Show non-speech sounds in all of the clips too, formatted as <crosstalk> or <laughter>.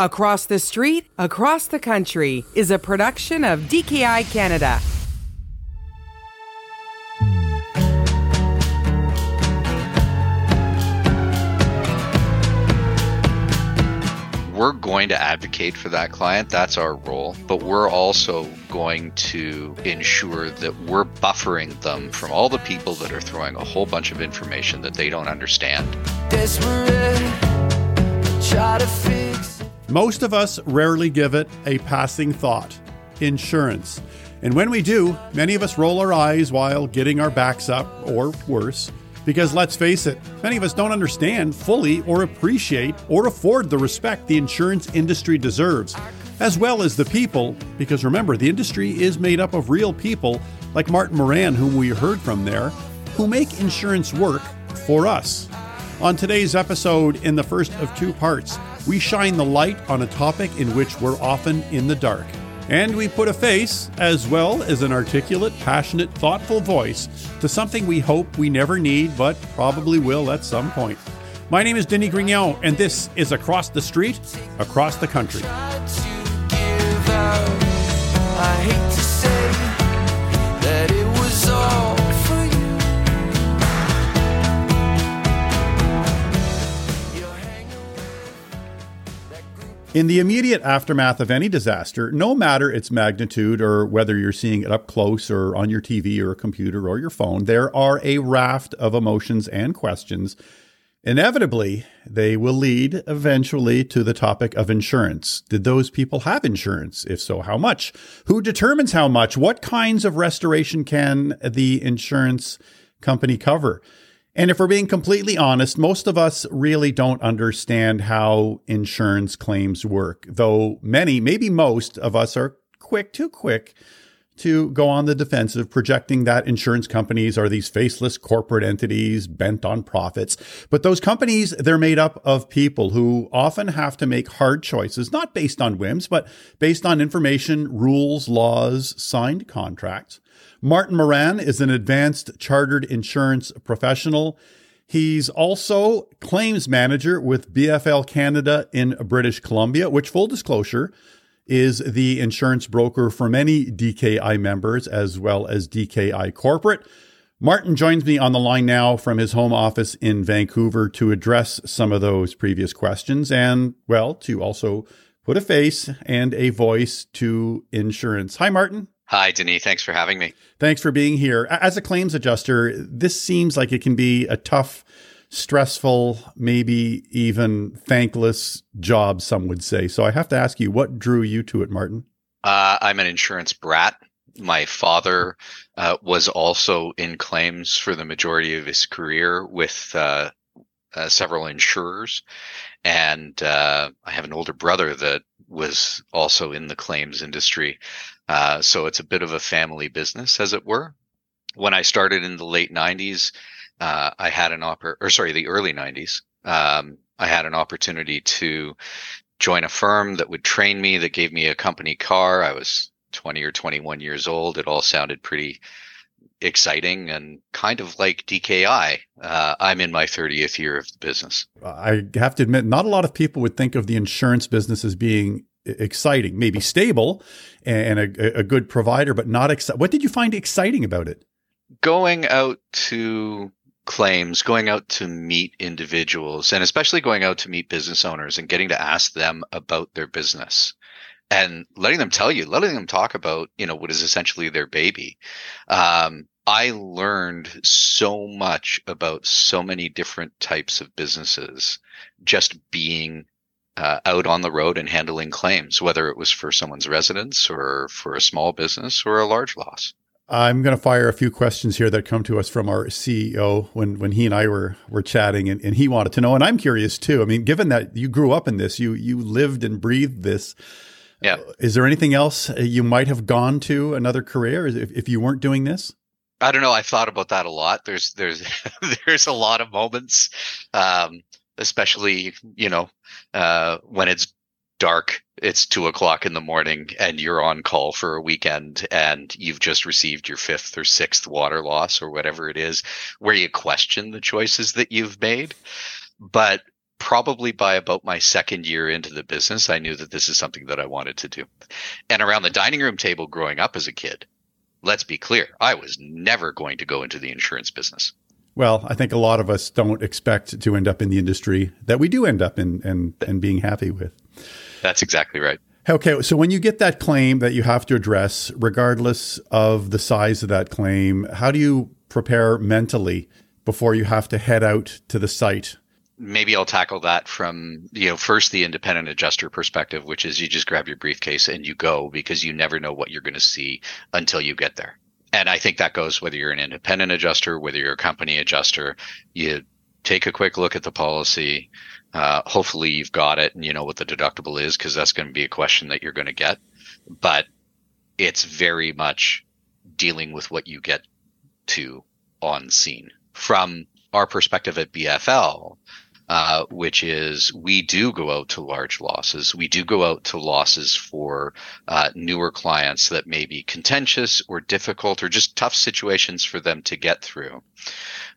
Across the Street, Across the Country is a production of DKI Canada. We're going to advocate for that client. That's our role. But we're also going to ensure that we're buffering them from all the people that are throwing a whole bunch of information that they don't understand. Desperate, try to fix most of us rarely give it a passing thought insurance. And when we do, many of us roll our eyes while getting our backs up, or worse. Because let's face it, many of us don't understand fully or appreciate or afford the respect the insurance industry deserves, as well as the people. Because remember, the industry is made up of real people like Martin Moran, whom we heard from there, who make insurance work for us. On today's episode, in the first of two parts, we shine the light on a topic in which we're often in the dark. And we put a face, as well as an articulate, passionate, thoughtful voice, to something we hope we never need, but probably will at some point. My name is Denis Grignon, and this is Across the Street, Across the Country. In the immediate aftermath of any disaster, no matter its magnitude or whether you're seeing it up close or on your TV or computer or your phone, there are a raft of emotions and questions. Inevitably, they will lead eventually to the topic of insurance. Did those people have insurance? If so, how much? Who determines how much? What kinds of restoration can the insurance company cover? And if we're being completely honest, most of us really don't understand how insurance claims work, though many, maybe most of us are quick, too quick to go on the defensive, projecting that insurance companies are these faceless corporate entities bent on profits. But those companies, they're made up of people who often have to make hard choices, not based on whims, but based on information, rules, laws, signed contracts. Martin Moran is an advanced chartered insurance professional. He's also claims manager with BFL Canada in British Columbia, which, full disclosure, is the insurance broker for many DKI members as well as DKI corporate. Martin joins me on the line now from his home office in Vancouver to address some of those previous questions and, well, to also put a face and a voice to insurance. Hi, Martin. Hi, Denis. Thanks for having me. Thanks for being here. As a claims adjuster, this seems like it can be a tough, stressful, maybe even thankless job, some would say. So I have to ask you, what drew you to it, Martin? Uh, I'm an insurance brat. My father uh, was also in claims for the majority of his career with uh, uh several insurers. And uh, I have an older brother that was also in the claims industry. Uh, so it's a bit of a family business, as it were. When I started in the late 90s, uh, I had an oppor- or sorry, the early 90s. Um, I had an opportunity to join a firm that would train me, that gave me a company car. I was 20 or 21 years old. It all sounded pretty exciting and kind of like DKI. Uh, I'm in my 30th year of the business. I have to admit, not a lot of people would think of the insurance business as being exciting, maybe stable and a, a good provider, but not exciting. What did you find exciting about it? Going out to claims, going out to meet individuals, and especially going out to meet business owners and getting to ask them about their business and letting them tell you, letting them talk about, you know, what is essentially their baby. Um, I learned so much about so many different types of businesses just being uh, out on the road and handling claims, whether it was for someone's residence or for a small business or a large loss. I'm going to fire a few questions here that come to us from our CEO when, when he and I were were chatting, and, and he wanted to know, and I'm curious too. I mean, given that you grew up in this, you you lived and breathed this. Yeah. Uh, is there anything else you might have gone to another career if, if you weren't doing this? I don't know. I thought about that a lot. There's there's <laughs> there's a lot of moments. Um, especially you know uh, when it's dark it's two o'clock in the morning and you're on call for a weekend and you've just received your fifth or sixth water loss or whatever it is where you question the choices that you've made but probably by about my second year into the business, I knew that this is something that I wanted to do. And around the dining room table growing up as a kid, let's be clear, I was never going to go into the insurance business. Well, I think a lot of us don't expect to end up in the industry that we do end up in and, and being happy with. That's exactly right. Okay, so when you get that claim that you have to address, regardless of the size of that claim, how do you prepare mentally before you have to head out to the site maybe I'll tackle that from, you know, first the independent adjuster perspective, which is you just grab your briefcase and you go because you never know what you're going to see until you get there. And I think that goes whether you're an independent adjuster, whether you're a company adjuster, you take a quick look at the policy. Uh, hopefully you've got it and you know what the deductible is because that's going to be a question that you're going to get. But it's very much dealing with what you get to on scene. From our perspective at BFL, uh, which is we do go out to large losses. We do go out to losses for uh, newer clients that may be contentious or difficult or just tough situations for them to get through.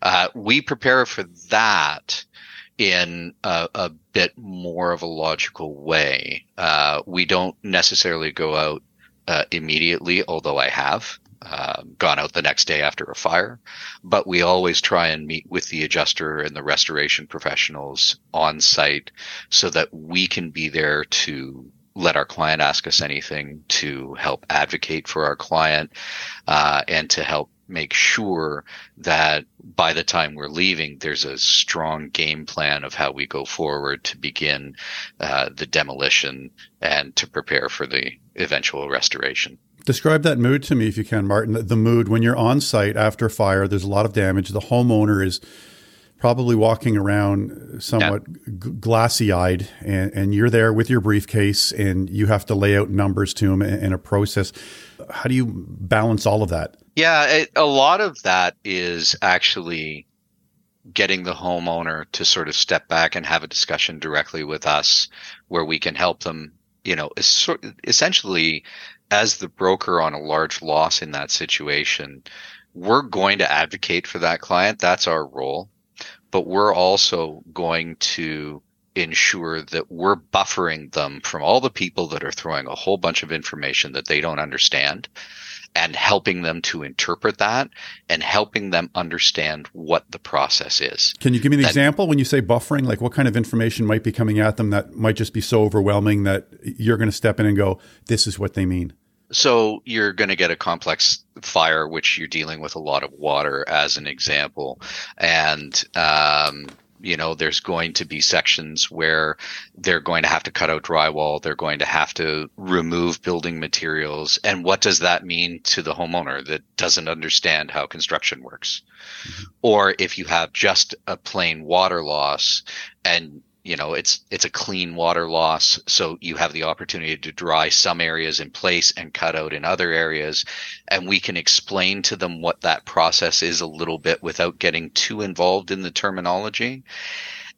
Uh, we prepare for that in a, a, bit more of a logical way. Uh, we don't necessarily go out uh, immediately, although I have uh, gone out the next day after a fire. But we always try and meet with the adjuster and the restoration professionals on site so that we can be there to let our client ask us anything, to help advocate for our client, uh, and to help make sure that by the time we're leaving, there's a strong game plan of how we go forward to begin uh, the demolition and to prepare for the eventual restoration. Describe that mood to me if you can, Martin. The, mood when you're on site after fire, there's a lot of damage. The homeowner is probably walking around somewhat yeah. g- glassy eyed, and, and, you're there with your briefcase and you have to lay out numbers to them in, a process. How do you balance all of that? Yeah, it, a lot of that is actually getting the homeowner to sort of step back and have a discussion directly with us where we can help them you know, essentially as the broker on a large loss in that situation, we're going to advocate for that client. That's our role. But we're also going to ensure that we're buffering them from all the people that are throwing a whole bunch of information that they don't understand and helping them to interpret that and helping them understand what the process is. Can you give me an that, example when you say buffering? Like what kind of information might be coming at them that might just be so overwhelming that you're going to step in and go, this is what they mean? So you're going to get a complex fire, which you're dealing with a lot of water, as an example, and um, you know there's going to be sections where they're going to have to cut out drywall, they're going to have to remove building materials, and what does that mean to the homeowner that doesn't understand how construction works? Mm-hmm. Or if you have just a plain water loss and you know it's it's a clean water loss so you have the opportunity to dry some areas in place and cut out in other areas. And we can explain to them what that process is a little bit without getting too involved in the terminology.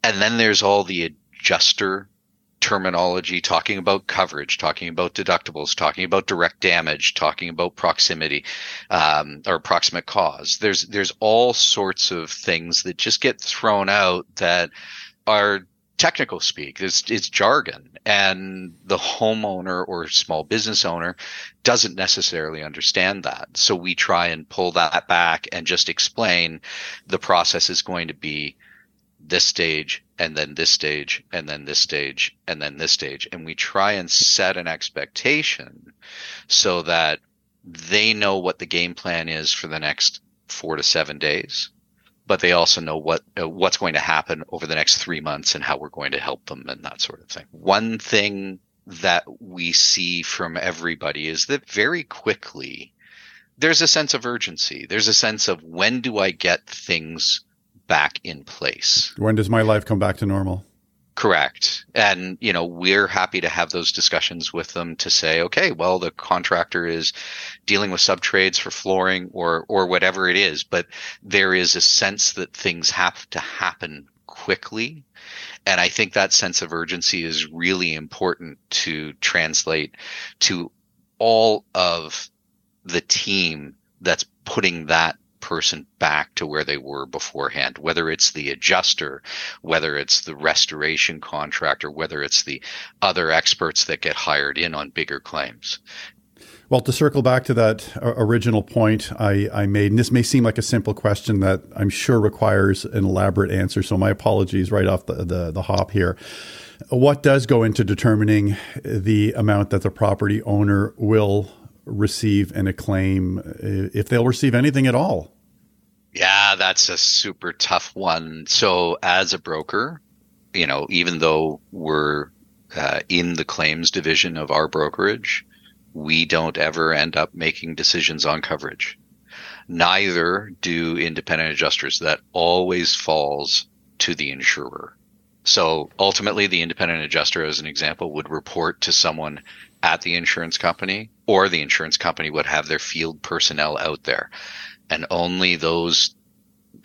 And then there's all the adjuster terminology talking about coverage talking about deductibles talking about direct damage talking about proximity um, or proximate cause. There's there's all sorts of things that just get thrown out that are technical speak. It's, it's jargon and the homeowner or small business owner doesn't necessarily understand that. So we try and pull that back and just explain the process is going to be this stage and then this stage and then this stage and then this stage. And we try and set an expectation so that they know what the game plan is for the next four to seven days but they also know what uh, what's going to happen over the next three months and how we're going to help them and that sort of thing. One thing that we see from everybody is that very quickly there's a sense of urgency. There's a sense of when do I get things back in place? When does my life come back to normal? Correct. And, you know, we're happy to have those discussions with them to say, okay, well, the contractor is dealing with subtrades for flooring or, or whatever it is, but there is a sense that things have to happen quickly. And I think that sense of urgency is really important to translate to all of the team that's putting that person back to where they were beforehand, whether it's the adjuster, whether it's the restoration contractor, whether it's the other experts that get hired in on bigger claims. Well, to circle back to that uh, original point I, I, made, and this may seem like a simple question that I'm sure requires an elaborate answer, so my apologies right off the, the, the hop here. What does go into determining the amount that the property owner will receive in a claim, uh, if they'll receive anything at all? Yeah, that's a super tough one. So, as a broker, you know, even though we're uh, in the claims division of our brokerage, we don't ever end up making decisions on coverage. Neither do independent adjusters. That always falls to the insurer. So ultimately, the independent adjuster, as an example, would report to someone at the insurance company, or the insurance company would have their field personnel out there. And only those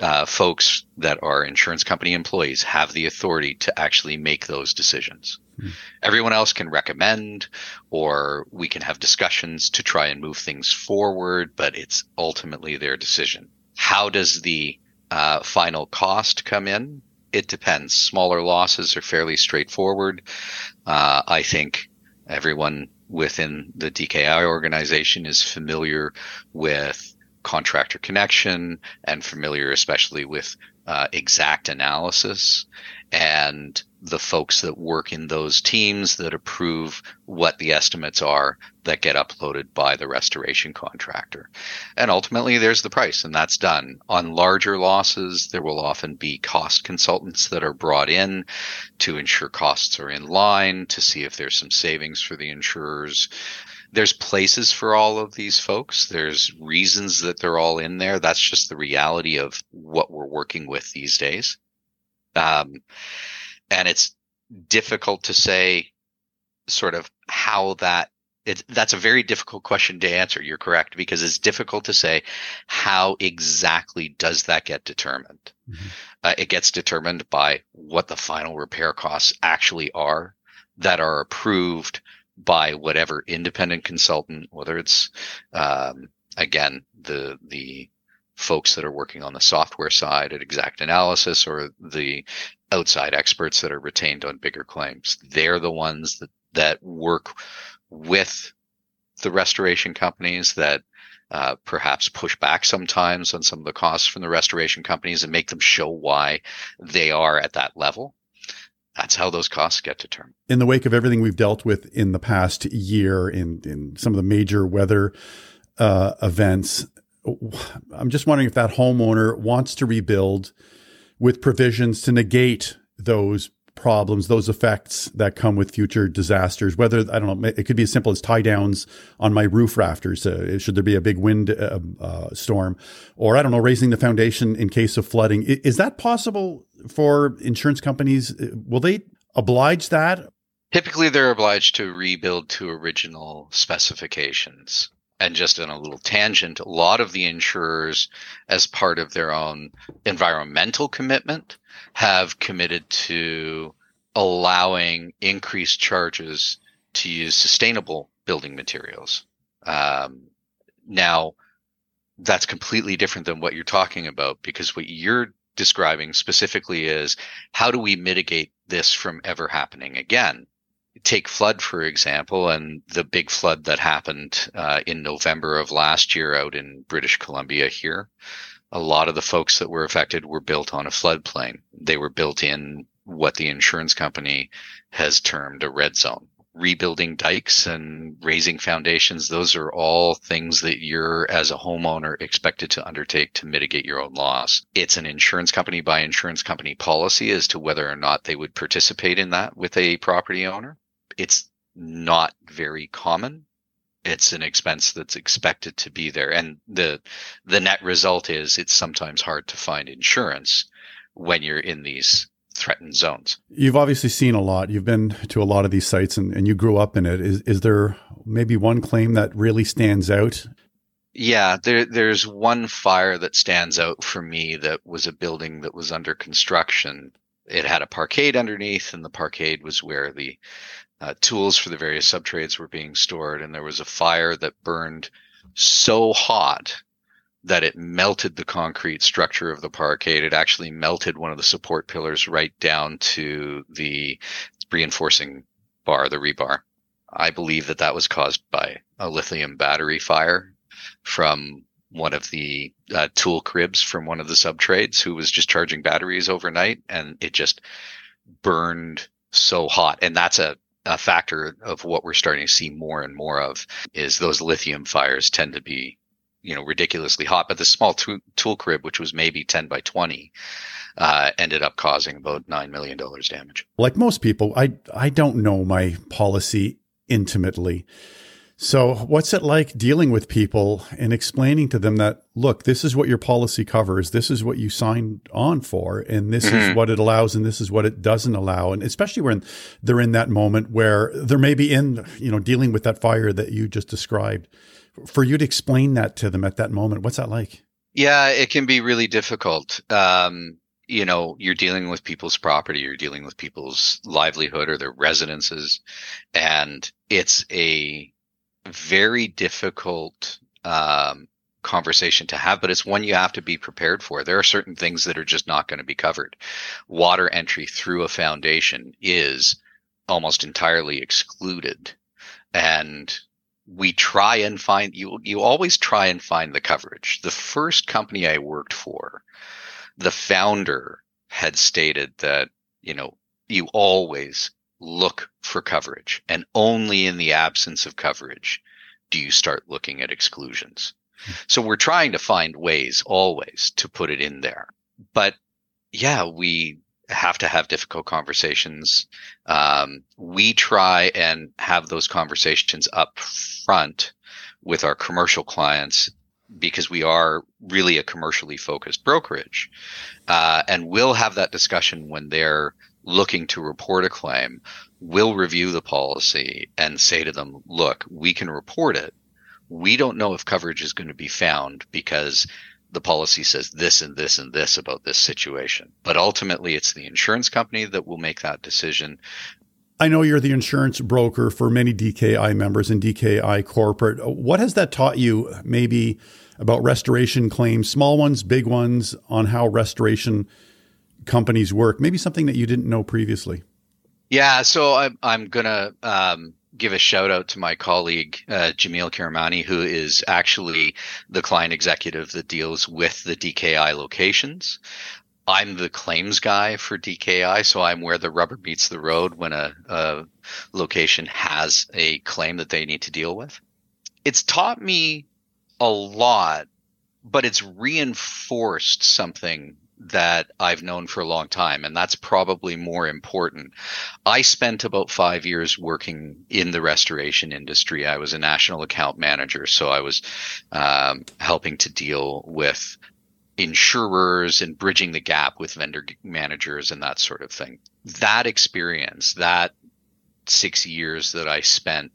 uh, folks that are insurance company employees have the authority to actually make those decisions. Hmm. Everyone else can recommend, or we can have discussions to try and move things forward, but it's ultimately their decision. How does the uh, final cost come in? It depends. Smaller losses are fairly straightforward. Uh, I think everyone within the DKI organization is familiar with contractor connection and familiar especially with uh, XactAnalysis and the folks that work in those teams that approve what the estimates are that get uploaded by the restoration contractor. And ultimately there's the price and that's done. On larger losses, there will often be cost consultants that are brought in to ensure costs are in line, to see if there's some savings for the insurers there's places for all of these folks. There's reasons that they're all in there. That's just the reality of what we're working with these days. Um, and it's difficult to say sort of how that it, that's a very difficult question to answer. You're correct because it's difficult to say how exactly does that get determined. Mm-hmm. Uh, it gets determined by what the final repair costs actually are that are approved by whatever independent consultant, whether it's um, again the the folks that are working on the software side at XactAnalysis or the outside experts that are retained on bigger claims. They're the ones that that work with the restoration companies that uh, perhaps push back sometimes on some of the costs from the restoration companies and make them show why they are at that level that's how those costs get determined. In the wake of everything we've dealt with in the past year, in in some of the major weather uh, events, I'm just wondering if that homeowner wants to rebuild with provisions to negate those problems, those effects that come with future disasters. Whether I don't know, it could be as simple as tie downs on my roof rafters. Uh, should there be a big wind uh, uh, storm, or I don't know, raising the foundation in case of flooding? Is that possible for insurance companies? Will they oblige that? Typically, they're obliged to rebuild to original specifications. And just on a little tangent, a lot of the insurers, as part of their own environmental commitment, have committed to allowing increased charges to use sustainable building materials. Um, now, that's completely different than what you're talking about because what you're describing specifically is how do we mitigate this from ever happening again? Take flood, for example, and the big flood that happened uh, in November of last year out in British Columbia here. A lot of the folks that were affected were built on a floodplain. They were built in what the insurance company has termed a red zone rebuilding dikes and raising foundations, those are all things that you're as a homeowner expected to undertake to mitigate your own loss. It's an insurance company by insurance company policy as to whether or not they would participate in that with a property owner. It's not very common. It's an expense that's expected to be there. And the, the net result is it's sometimes hard to find insurance when you're in these threatened zones. You've obviously seen a lot. You've been to a lot of these sites and, and you grew up in it. Is, is there maybe one claim that really stands out? Yeah, there, there's one fire that stands out for me that was a building that was under construction. It had a parkade underneath, and the parkade was where the uh, tools for the various subtrades were being stored. And there was a fire that burned so hot that it melted the concrete structure of the parkade. It actually melted one of the support pillars right down to the reinforcing bar, the rebar. I believe that that was caused by a lithium battery fire from one of the uh, tool cribs from one of the sub trades who was just charging batteries overnight and it just burned so hot. And that's a, a factor of what we're starting to see more and more of is those lithium fires tend to be, you know, ridiculously hot. But the small tool, tool crib, which was maybe 10 by 20, uh, ended up causing about $9 million damage. Like most people, I, I don't know my policy intimately. So, what's it like dealing with people and explaining to them that, look, this is what your policy covers, this is what you signed on for, and this mm-hmm. is what it allows, and this is what it doesn't allow? And especially when they're in that moment where they're maybe in, you know, dealing with that fire that you just described. For you to explain that to them at that moment, what's that like? Yeah, it can be really difficult. Um, you know, you're dealing with people's property, you're dealing with people's livelihood or their residences, and it's a very difficult um, conversation to have, but it's one you have to be prepared for. There are certain things that are just not going to be covered. Water entry through a foundation is almost entirely excluded. And we try and find you you always try and find the coverage. The first company I worked for, the founder had stated that, you know, you always look for coverage and only in the absence of coverage do you start looking at exclusions. Hmm. So we're trying to find ways always to put it in there. But yeah, we have to have difficult conversations. Um, we try and have those conversations up front with our commercial clients because we are really a commercially focused brokerage. Uh, and we'll have that discussion when they're looking to report a claim will review the policy and say to them, look, we can report it. We don't know if coverage is going to be found because the policy says this and this and this about this situation. But ultimately, it's the insurance company that will make that decision. I know you're the insurance broker for many DKI members and DKI corporate. What has that taught you, maybe about restoration claims, small ones, big ones, on how restoration companies work? Maybe something that you didn't know previously. Yeah, so I'm I'm gonna um, give a shout out to my colleague uh, Jamil Kiramani, who is actually the client executive that deals with the DKI locations. I'm the claims guy for DKI, so I'm where the rubber meets the road when a, a location has a claim that they need to deal with. It's taught me a lot, but it's reinforced something that I've known for a long time, and that's probably more important. I spent about five years working in the restoration industry. I was a national account manager, so I was um, helping to deal with insurers and bridging the gap with vendor managers and that sort of thing. That experience, that six years that I spent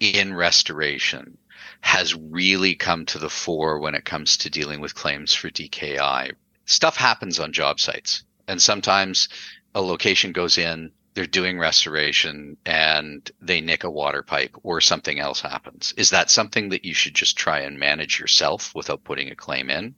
in restoration has really come to the fore when it comes to dealing with claims for DKI stuff happens on job sites. And sometimes a location goes in, they're doing restoration and they nick a water pipe or something else happens. Is that something that you should just try and manage yourself without putting a claim in?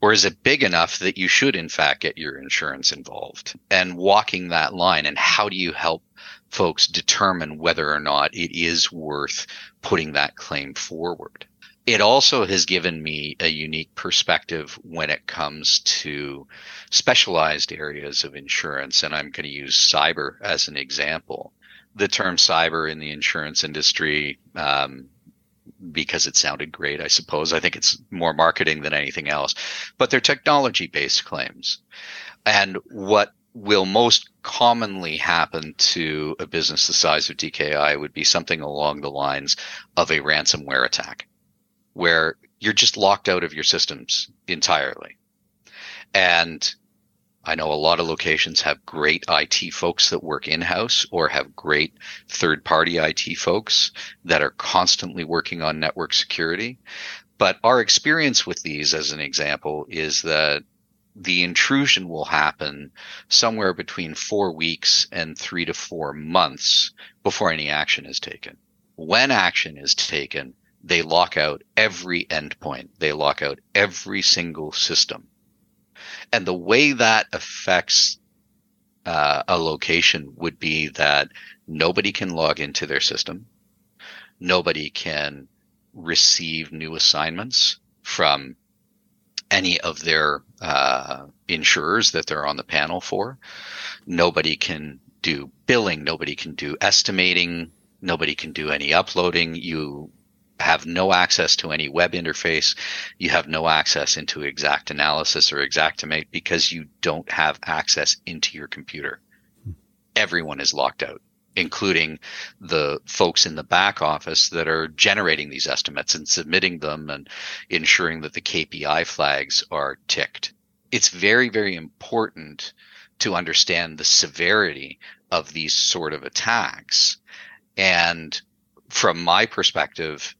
Or is it big enough that you should in fact get your insurance involved and walking that line? And how do you help folks determine whether or not it is worth putting that claim forward? It also has given me a unique perspective when it comes to specialized areas of insurance. And I'm going to use cyber as an example. The term cyber in the insurance industry, um, because it sounded great, I suppose. I think it's more marketing than anything else, but they're technology based claims. And what will most commonly happen to a business the size of DKI would be something along the lines of a ransomware attack where you're just locked out of your systems entirely. And I know a lot of locations have great IT folks that work in house or have great third party IT folks that are constantly working on network security. But our experience with these, as an example, is that the intrusion will happen somewhere between four weeks and three to four months before any action is taken. When action is taken, they lock out every endpoint. They lock out every single system. And the way that affects uh, a location would be that nobody can log into their system. Nobody can receive new assignments from any of their uh, insurers that they're on the panel for. Nobody can do billing. Nobody can do estimating. Nobody can do any uploading. You have no access to any web interface. You have no access into XactAnalysis or Xactimate because you don't have access into your computer. Everyone is locked out, including the folks in the back office that are generating these estimates and submitting them and ensuring that the KPI flags are ticked. It's very, very important to understand the severity of these sort of attacks. And from my perspective,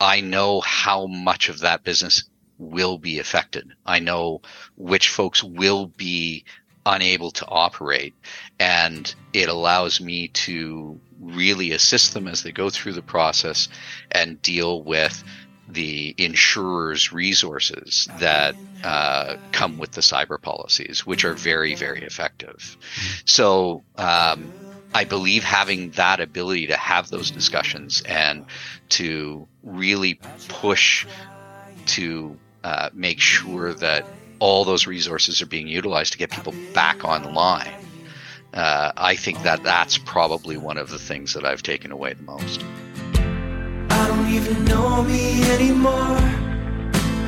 I know how much of that business will be affected. I know which folks will be unable to operate and it allows me to really assist them as they go through the process and deal with the insurer's resources that uh, come with the cyber policies, which are very, very effective. So, um, I believe having that ability to have those discussions and to really push to uh, make sure that all those resources are being utilized to get people back online. Uh, I think that that's probably one of the things that I've taken away the most. I don't even know me anymore,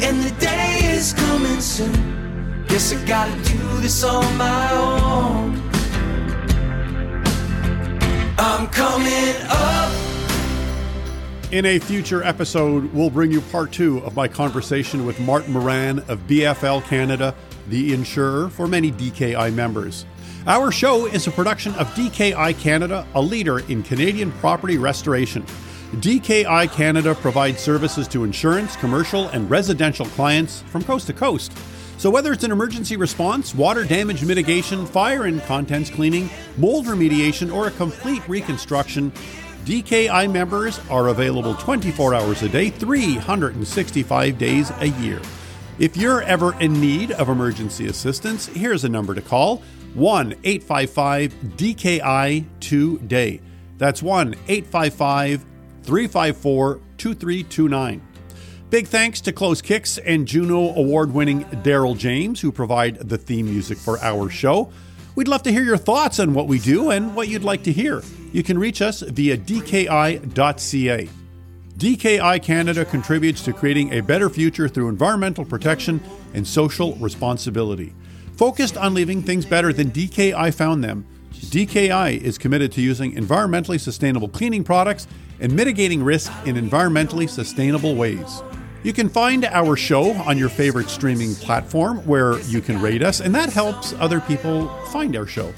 and the day is coming soon. Guess I gotta do this on my own. I'm coming up. In a future episode, we'll bring you part two of my conversation with Martin Moran of BFL Canada, the insurer for many DKI members. Our show is a production of DKI Canada, a leader in Canadian property restoration. DKI Canada provides services to insurance, commercial, and residential clients from coast to coast. So, whether it's an emergency response, water damage mitigation, fire and contents cleaning, mold remediation, or a complete reconstruction, DKI members are available 24 hours a day, 365 days a year. If you're ever in need of emergency assistance, here's a number to call 1 855 DKI today. That's 1 855 354 2329. Big thanks to Close Kicks and Juno Award winning Daryl James, who provide the theme music for our show. We'd love to hear your thoughts on what we do and what you'd like to hear. You can reach us via dki.ca. DKI Canada contributes to creating a better future through environmental protection and social responsibility. Focused on leaving things better than DKI found them, DKI is committed to using environmentally sustainable cleaning products and mitigating risk in environmentally sustainable ways. You can find our show on your favorite streaming platform where you can rate us, and that helps other people find our show.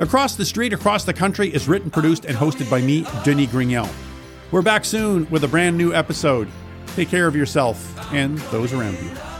Across the Street, Across the Country is written, produced, and hosted by me, Denis Grignon. We're back soon with a brand new episode. Take care of yourself and those around you.